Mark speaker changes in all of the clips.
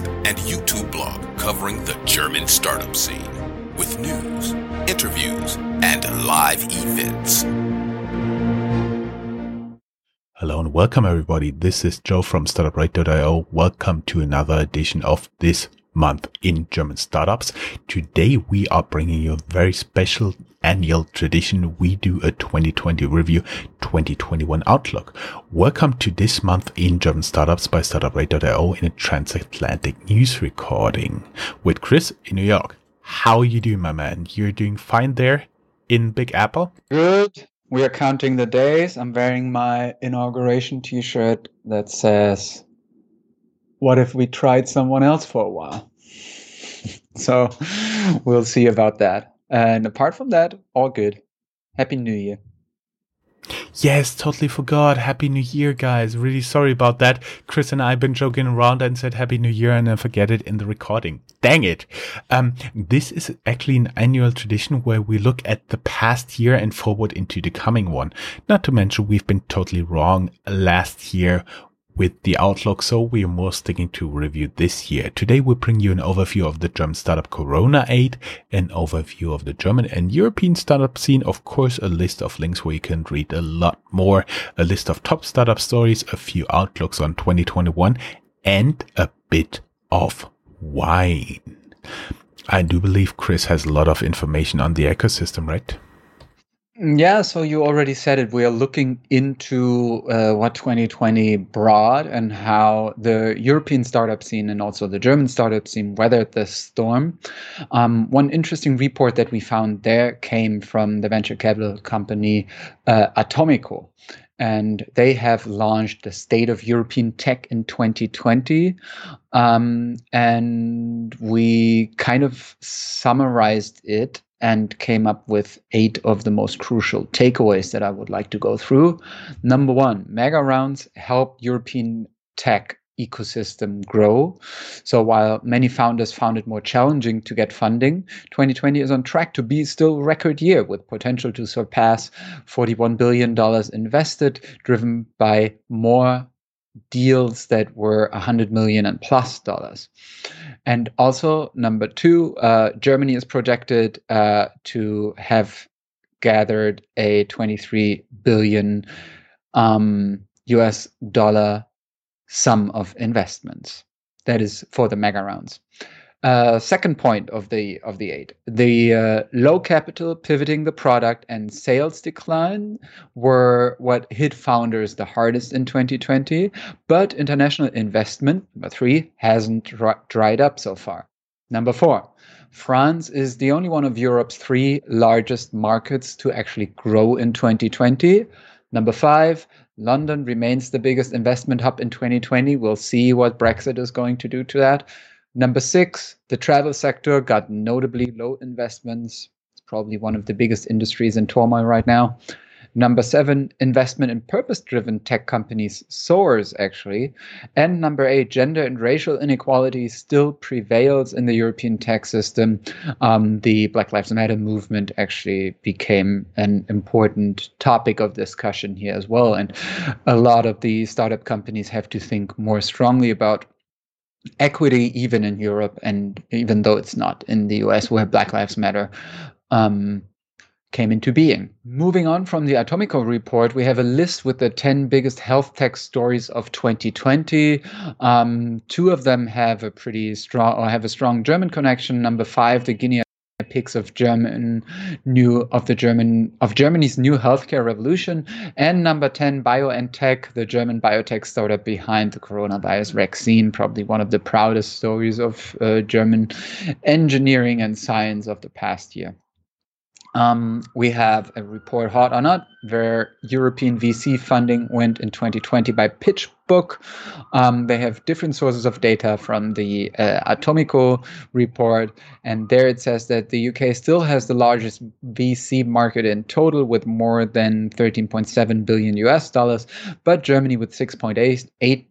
Speaker 1: and YouTube blog covering the German startup scene with news, interviews, and live events.
Speaker 2: Hello and welcome everybody. This is Joe from Startuprad.io. Welcome to another edition of this month in German startups. Today we are bringing you a very special annual tradition. We do a 2020 review, 2021 outlook. Welcome to this month in German startups by startuprad.io in a transatlantic news recording with Chris in New York. How you doing, my man? You're doing fine there in Big Apple?
Speaker 3: Good. We are counting the days. I'm wearing my inauguration t-shirt that says what if we tried someone else for a while? So we'll see about that. And apart from that, all good. Happy New Year.
Speaker 2: Yes, totally forgot. Happy New Year, guys. Really sorry about that. Chris and I have been joking around and said Happy New Year and I forget it in the recording. Dang it. Um, this is actually an annual tradition where we look at the past year and forward into the coming one. Not to mention we've been totally wrong last year with the outlook, so we are more sticking to review this year. Today we bring you an overview of the German startup Corona aid, an overview of the German and European startup scene, of course, a list of links where you can read a lot more, a list of top startup stories, a few outlooks on 2021, and a bit of wine. I do believe Chris has a lot of information on the ecosystem, right?
Speaker 3: Yeah, so you already said it. We are looking into uh, what 2020 brought and how the European startup scene and also the German startup scene weathered the storm. Um, one interesting report that we found there came from the venture capital company uh, Atomico. And they have launched the State of European Tech in 2020. Um, and we kind of summarized it and came up with eight of the most crucial takeaways that I would like to go through. Number one, mega rounds help European tech ecosystem grow. So while many founders found it more challenging to get funding, 2020 is on track to be still record year with potential to surpass $41 billion invested, driven by more deals that were 100 million and plus dollars. And also, number two, uh, Germany is projected uh, to have gathered a 23 billion um, US dollar sum of investments. That is for the mega rounds. Uh, second point of the of the eight, the uh, low capital, pivoting the product, and sales decline were what hit founders the hardest in 2020. But international investment, number three, hasn't dried up so far. Number four, France is the only one of Europe's three largest markets to actually grow in 2020. Number five, London remains the biggest investment hub in 2020. We'll see what Brexit is going to do to that. Number six, the travel sector got notably low investments. It's probably one of the biggest industries in turmoil right now. Number seven, investment in purpose driven tech companies soars, actually. And number eight, gender and racial inequality still prevails in the European tech system. Um, the Black Lives Matter movement actually became an important topic of discussion here as well. And a lot of the startup companies have to think more strongly about equity even in Europe, and even though it's not in the US, where Black Lives Matter um, came into being. Moving on from the Atomico report, we have a list with the 10 biggest health tech stories of 2020. Um, two of them have a pretty strong or have a strong German connection. Number five, the Guinea of German new of the German of Germany's new healthcare revolution, and number ten, BioNTech, the German biotech startup behind the coronavirus vaccine, probably one of the proudest stories of uh, German engineering and science of the past year. Um, we have a report, hot or not, where European VC funding went in 2020 by PitchBook. Um, they have different sources of data from the uh, Atomico report, and there it says that the UK still has the largest VC market in total with more than 13.7 billion US dollars, but Germany with 6.8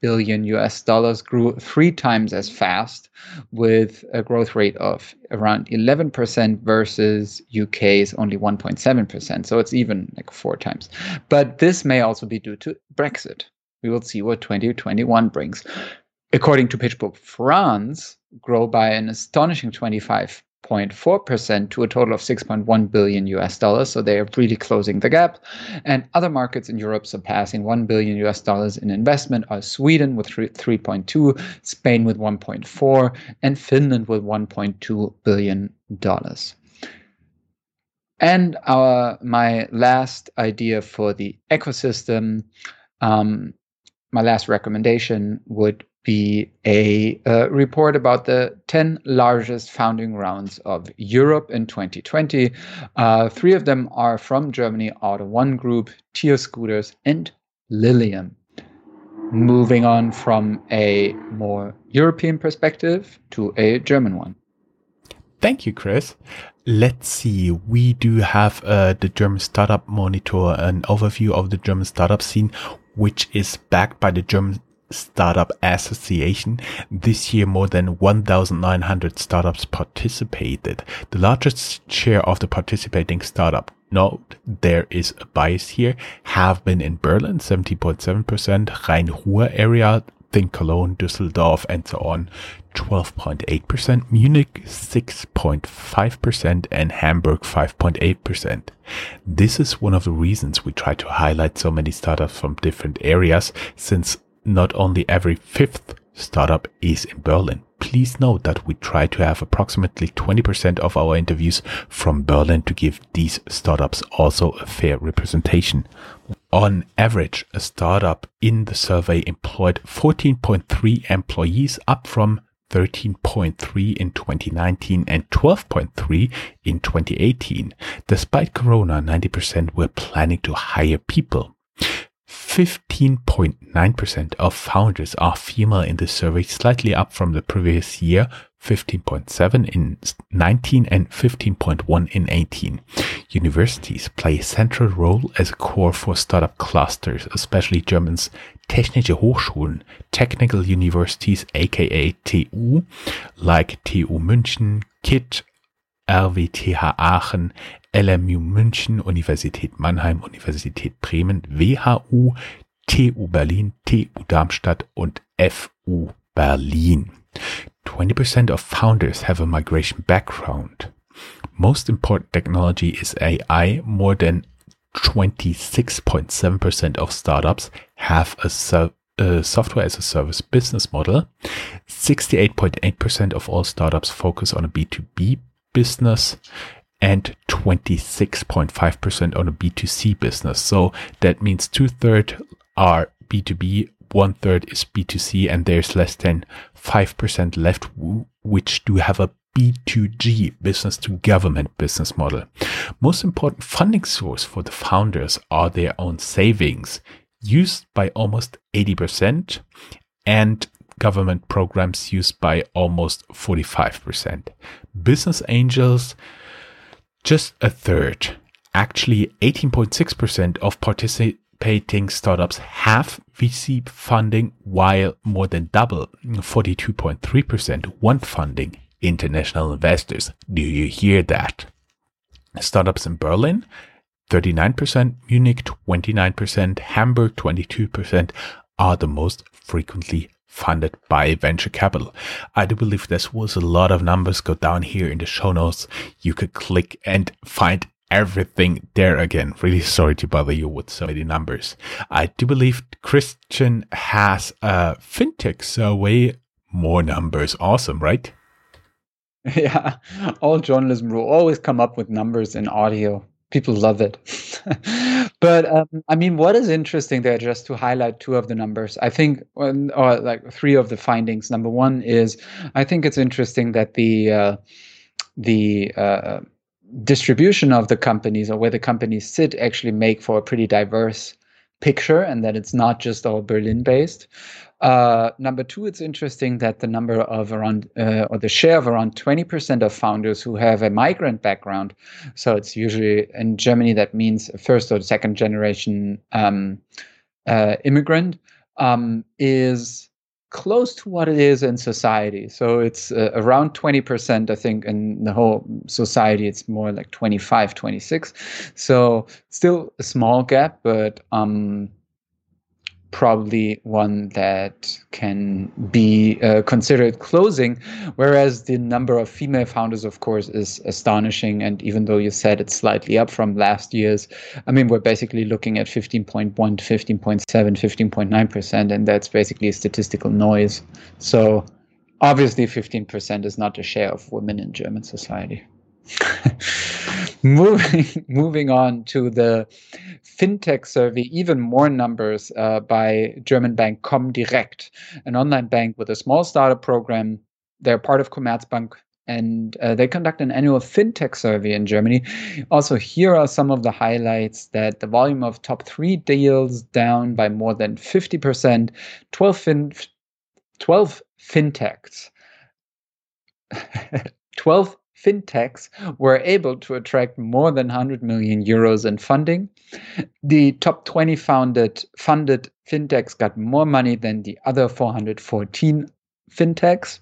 Speaker 3: billion US dollars grew three times as fast with a growth rate of around 11% versus UK's only 1.7%. So it's even like four times. But this may also be due to Brexit. We will see what 2021 brings. according to PitchBook France, grow by an astonishing 25.4% to a total of 6.1 billion US dollars. So they are really closing the gap. And other markets in Europe surpassing 1 billion US dollars in investment are Sweden with 3.2, Spain with 1.4, and Finland with 1.2 billion dollars. And our my last idea for the ecosystem, um, my last recommendation would be a uh, report about the 10 largest founding rounds of Europe in 2020. Uh, three of them are from Germany AUTO1 Group, Tier Scooters, and Lilium. Moving on from a more European perspective to a German one.
Speaker 2: Thank you, Chris. Let's see. We do have uh, the German Startup Monitor, an overview of the German startup scene, which is backed by the German Startup Association. This year, more than 1,900 startups participated. The largest share of the participating startup note there is a bias here have been in Berlin 70.7% Rhine-Ruhr area think Cologne, Düsseldorf and so on 12.8%, Munich 6.5% and Hamburg 5.8%. This is one of the reasons we try to highlight so many startups from different areas since not only every fifth startup is in Berlin. Please note that we try to have approximately 20% of our interviews from Berlin to give these startups also a fair representation. On average, a startup in the survey employed 14.3 employees up from 13.3 in 2019 and 12.3 in 2018. Despite Corona, 90% were planning to hire people. 15.9% of founders are female in the survey, slightly up from the previous year, 15.7 in 19 and 15.1 in 18. Universities play a central role as a core for startup clusters, especially Germans Technische Hochschulen, technical universities aka TU, like TU München, KIT, RWTH Aachen, LMU München, Universität Mannheim, Universität Bremen, WHU, TU Berlin, TU Darmstadt und FU Berlin. 20% of founders have a migration background. Most important technology is AI. More than 26.7% of startups have a, software as a service business model. 68.8% of all startups focus on a B2B business and 26.5% on a B2C business. So that means two thirds are B2B, one third is B2C, and there's less than 5% left, which do have a B2G, business to government business model. Most important funding source for the founders are their own savings, used by almost 80%, and government programs used by almost 45%. Business angels, just a third. Actually, 18.6% of participating startups have VC funding, while more than double, 42.3%, want funding international investors. Do you hear that? Startups in Berlin, 39%, Munich 29%, Hamburg 22% are the most frequently funded by venture capital. I do believe this was a lot of numbers. Go down here in the show notes. You could click and find everything there again. Really sorry to bother you with so many numbers. I do believe Christian has a fintech survey. More numbers. Awesome, right?
Speaker 3: Yeah, all journalism will always come up with numbers in audio. People love it. but um, I mean, what is interesting there, just to highlight two of the numbers, I think, or like three of the findings. Number one is, I think it's interesting that the uh, the uh, distribution of the companies or where the companies sit actually make for a pretty diverse picture, and that it's not just all Berlin based. Uh, number two, it's interesting that the number of around, uh, or the share of around 20% of founders who have a migrant background. So it's usually in Germany, that means first or second generation um, uh, immigrant, um, is close to what it is in society. So it's uh, around 20%, I think, in the whole society, it's more like 25, 26. So still a small gap, but um, probably one that can be uh, considered closing. Whereas the number of female founders, of course, is astonishing. And even though you said it's slightly up from last year's, I mean, we're basically looking at 15.1 to 15.7, 15.9%, and that's basically statistical noise. So obviously, 15% is not the share of women in German society. moving moving on to the fintech survey, even more numbers uh, by German bank Comdirect, an online bank with a small startup program. They're part of Commerzbank and uh, they conduct an annual fintech survey in Germany. Also, here are some of the highlights that the volume of top three deals down by more than 50%, 12, fin- 12 fintechs. 12 fintechs were able to attract more than 100 million euros in funding. The top 20 founded funded fintechs got more money than the other 414 fintechs.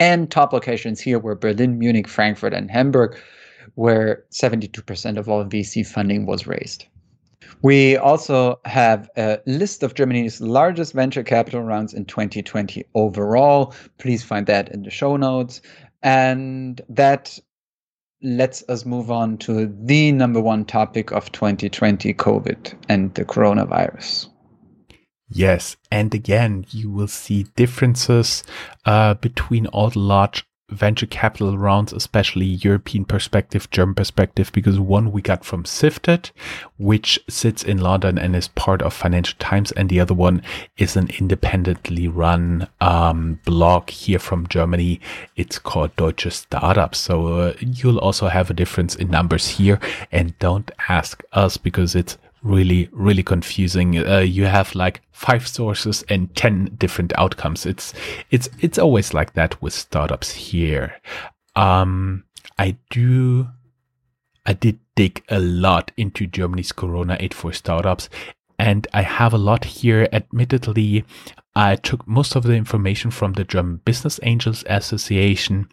Speaker 3: And top locations here were Berlin, Munich, Frankfurt, and Hamburg, where 72% of all VC funding was raised. We also have a list of Germany's largest venture capital rounds in 2020 overall. Please find that in the show notes. And that lets us move on to the number one topic of 2020 COVID and the coronavirus.
Speaker 2: Yes, and again, you will see differences uh, between all the large venture capital rounds, especially European perspective, German perspective, because one we got from Sifted, which sits in London and is part of Financial Times, and the other one is an independently run um, blog here from Germany. It's called Deutsche Startups. So uh, you'll also have a difference in numbers here, and don't ask us because it's really really confusing. Uh, you have like five sources and 10 different outcomes. It's it's it's always like that with startups here. Um i do i did dig a lot into germany's corona aid for startups and i have a lot here. Admittedly i took most of the information from the german business angels association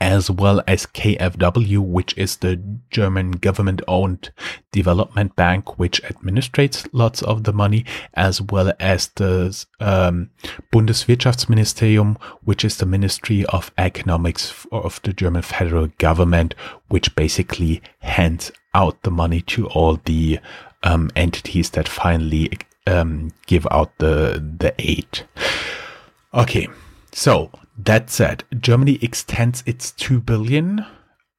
Speaker 2: as well as KfW, which is the German government owned development bank, which administrates lots of the money, as well as the um, Bundeswirtschaftsministerium, which is the Ministry of Economics of the German federal government, which basically hands out the money to all the um, entities that finally um, give out the, the aid. Okay. So that said, Germany extends its 2 billion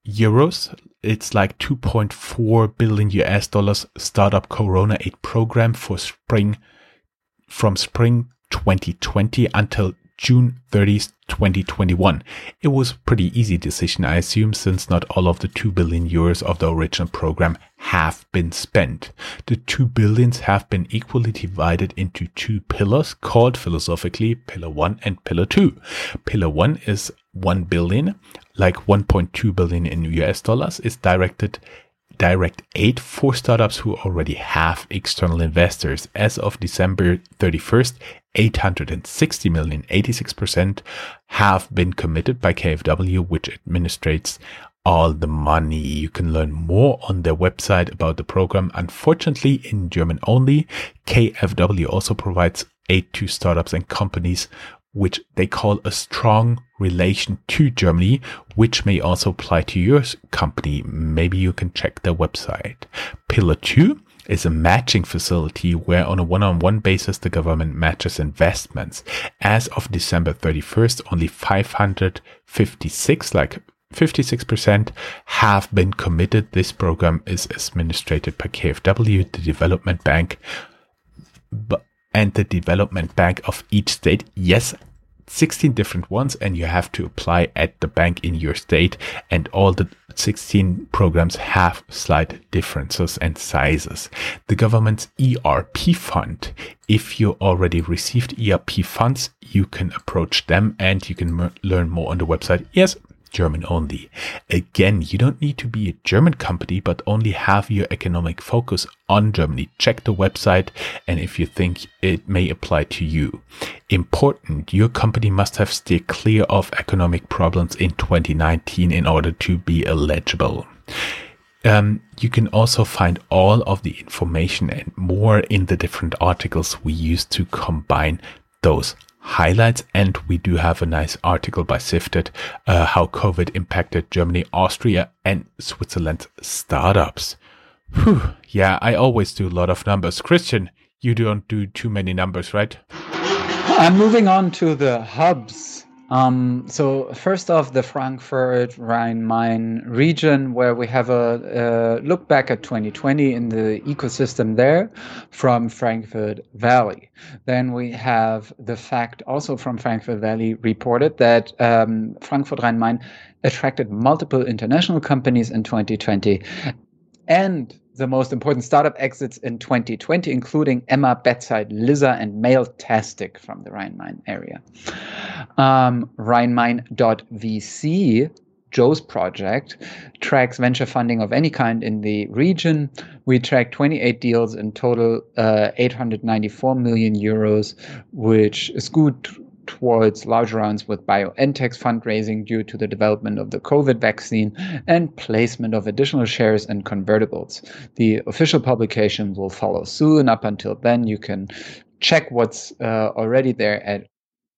Speaker 2: euros. It's like 2.4 billion US dollars startup Corona aid program for spring from spring 2020 until June 30th, 2021. It was a pretty easy decision, I assume, since not all of the 2 billion euros of the original program have been spent. The 2 billions have been equally divided into two pillars called philosophically Pillar 1 and Pillar 2. Pillar 1 is 1 billion, like 1.2 billion in US dollars is directed direct aid for startups who already have external investors. As of December 31st, 860 million, 86% have been committed by KfW, which administrates all the money. You can learn more on their website about the program. Unfortunately, in German only, KfW also provides aid to startups and companies which they call a strong relation to Germany, which may also apply to your company. Maybe you can check their website. Pillar two is a matching facility where on a one-on-one basis the government matches investments. As of December 31st, only 556, like 56% have been committed. This program is administered by KfW, the development bank, but and the development bank of each state. Yes, 16 different ones and you have to apply at the bank in your state and all the 16 programs have slight differences and sizes. The government's ERP fund, if you already received ERP funds, you can approach them and you can learn more on the website. Yes, German only. Again, you don't need to be a German company, but only have your economic focus on Germany. Check the website and if you think it may apply to you. Important, your company must have steered clear of economic problems in 2019 in order to be eligible. Um, you can also find all of the information and more in the different articles we use to combine those highlights. And we do have a nice article by Sifted, uh, how COVID impacted Germany, Austria, and Switzerland startups. Whew. Yeah, I always do a lot of numbers. Christian, you don't do too many numbers, right?
Speaker 3: I'm moving on to the hubs. Um, so first off, the Frankfurt Rhine-Main region, where we have a, a, look back at 2020 in the ecosystem there from Frankfurt Valley. Then we have the fact also from Frankfurt Valley reported that um, Frankfurt Rhine-Main attracted multiple international companies in 2020 and the most important startup exits in 2020, including Emma, Bedside, Lisa, and Mailtastic from the Rhine-Main area. Um, Rhinemain.vc, Joe's project, tracks venture funding of any kind in the region. We track 28 deals in total, uh, 894 million euros, which is good towards large rounds with BioNTech's fundraising due to the development of the COVID vaccine and placement of additional shares and convertibles. The official publication will follow soon. Up until then, you can check what's uh, already there at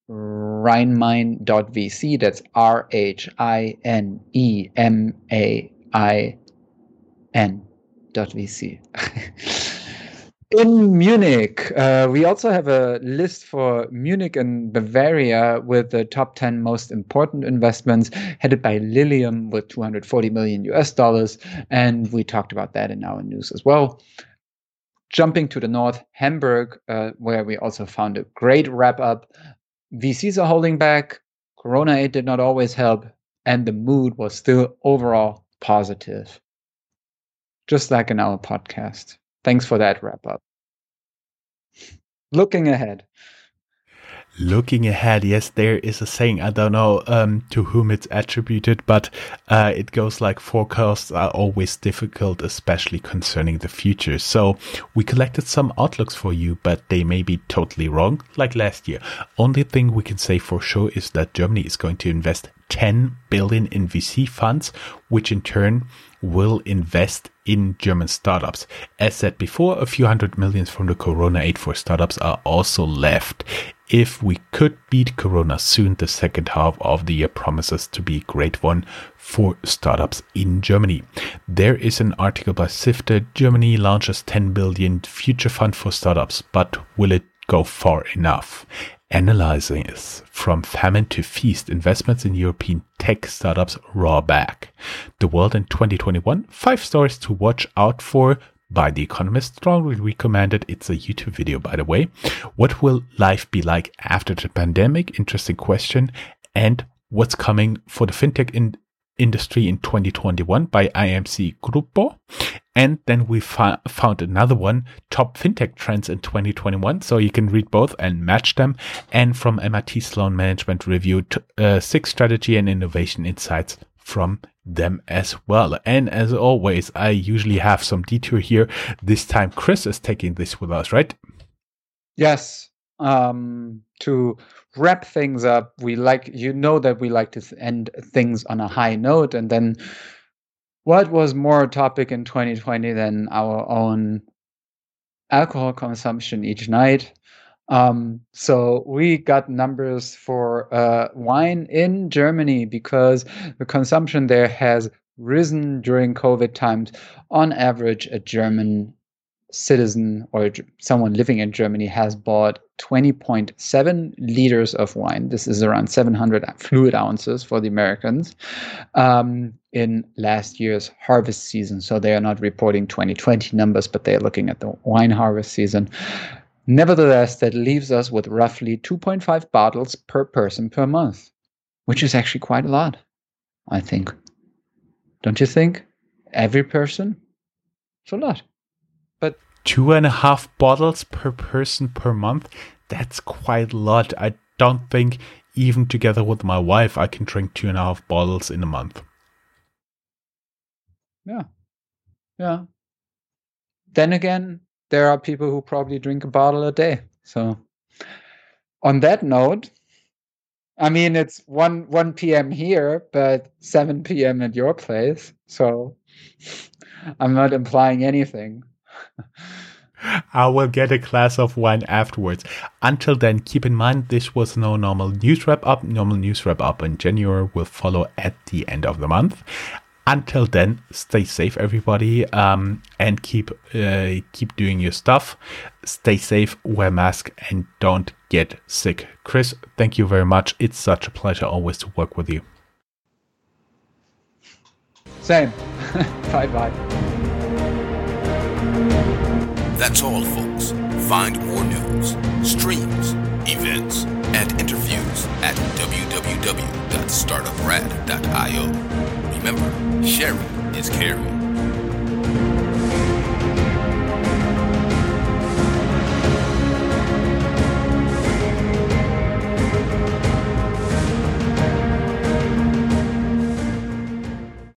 Speaker 3: rhinemain.vc. That's R H I N E M A I N dot VC. in Munich, uh, we also have a list for Munich and Bavaria with the top 10 most important investments headed by Lilium with 240 million US dollars. And we talked about that in our news as well. Jumping to the north, Hamburg, uh, where we also found a great wrap up. VCs are holding back. Corona aid did not always help. And the mood was still overall positive. Just like in our podcast. Thanks for that wrap up. Looking ahead.
Speaker 2: Looking ahead, yes, there is a saying. I don't know um, to whom it's attributed, but uh, it goes like forecasts are always difficult, especially concerning the future. So we collected some outlooks for you, but they may be totally wrong, like last year. Only thing we can say for sure is that Germany is going to invest 10 billion in VC funds, which in turn will invest in German startups. As said before, a few hundred millions from the Corona aid for startups are also left. If we could beat Corona soon, the second half of the year promises to be a great one for startups in Germany. There is an article by Sifted. Germany launches 10 billion future fund for startups, but will it go far enough? Analyzing is from famine to feast investments in European tech startups raw back. The world in 2021, five stories to watch out for by The Economist. Strongly recommended. It's a YouTube video, by the way. What will life be like after the pandemic? Interesting question. And what's coming for the fintech in industry in 2021 by IMC Gruppo. And then we found another one, top fintech trends in 2021. So you can read both and match them. And from MIT Sloan Management Review, t- uh, six strategy and innovation insights from them as well. And as always, I usually have some detour here. This time, Chris is taking this with us, right?
Speaker 3: Yes. Um, to wrap things up, we like, you know, that we like to end things on a high note. And then what was more a topic in 2020 than our own alcohol consumption each night? Um, so we got numbers for uh, wine in Germany because the consumption there has risen during COVID times. On average, a German citizen or someone living in Germany has bought 20.7 liters of wine. This is around 700 fluid ounces for the Americans um, in last year's harvest season. So they are not reporting 2020 numbers, but they are looking at the wine harvest season. Nevertheless, that leaves us with roughly 2.5 bottles per person per month, which is actually quite a lot, I think. Don't you think? Every person? It's a lot
Speaker 2: two and a half bottles per person per month. That's quite a lot. I don't think even together with my wife, I can drink two and a half bottles in a month.
Speaker 3: Yeah. Yeah. Then again, there are people who probably drink a bottle a day. So, on that note, I mean, it's 1 1 p.m. here, but 7 p.m. at your place. So, I'm not implying anything.
Speaker 2: I will get a glass of wine afterwards. Until then, keep in mind this was no normal news wrap up. Normal news wrap up in January will follow at the end of the month. Until then, stay safe, everybody, um, and keep uh, keep doing your stuff. Stay safe, wear mask, and don't get sick. Chris, thank you very much. It's such a pleasure always to work with you.
Speaker 3: Same. bye bye.
Speaker 1: That's all, folks. Find more news, streams, events, and interviews at www.startuprad.io. Remember, sharing is caring.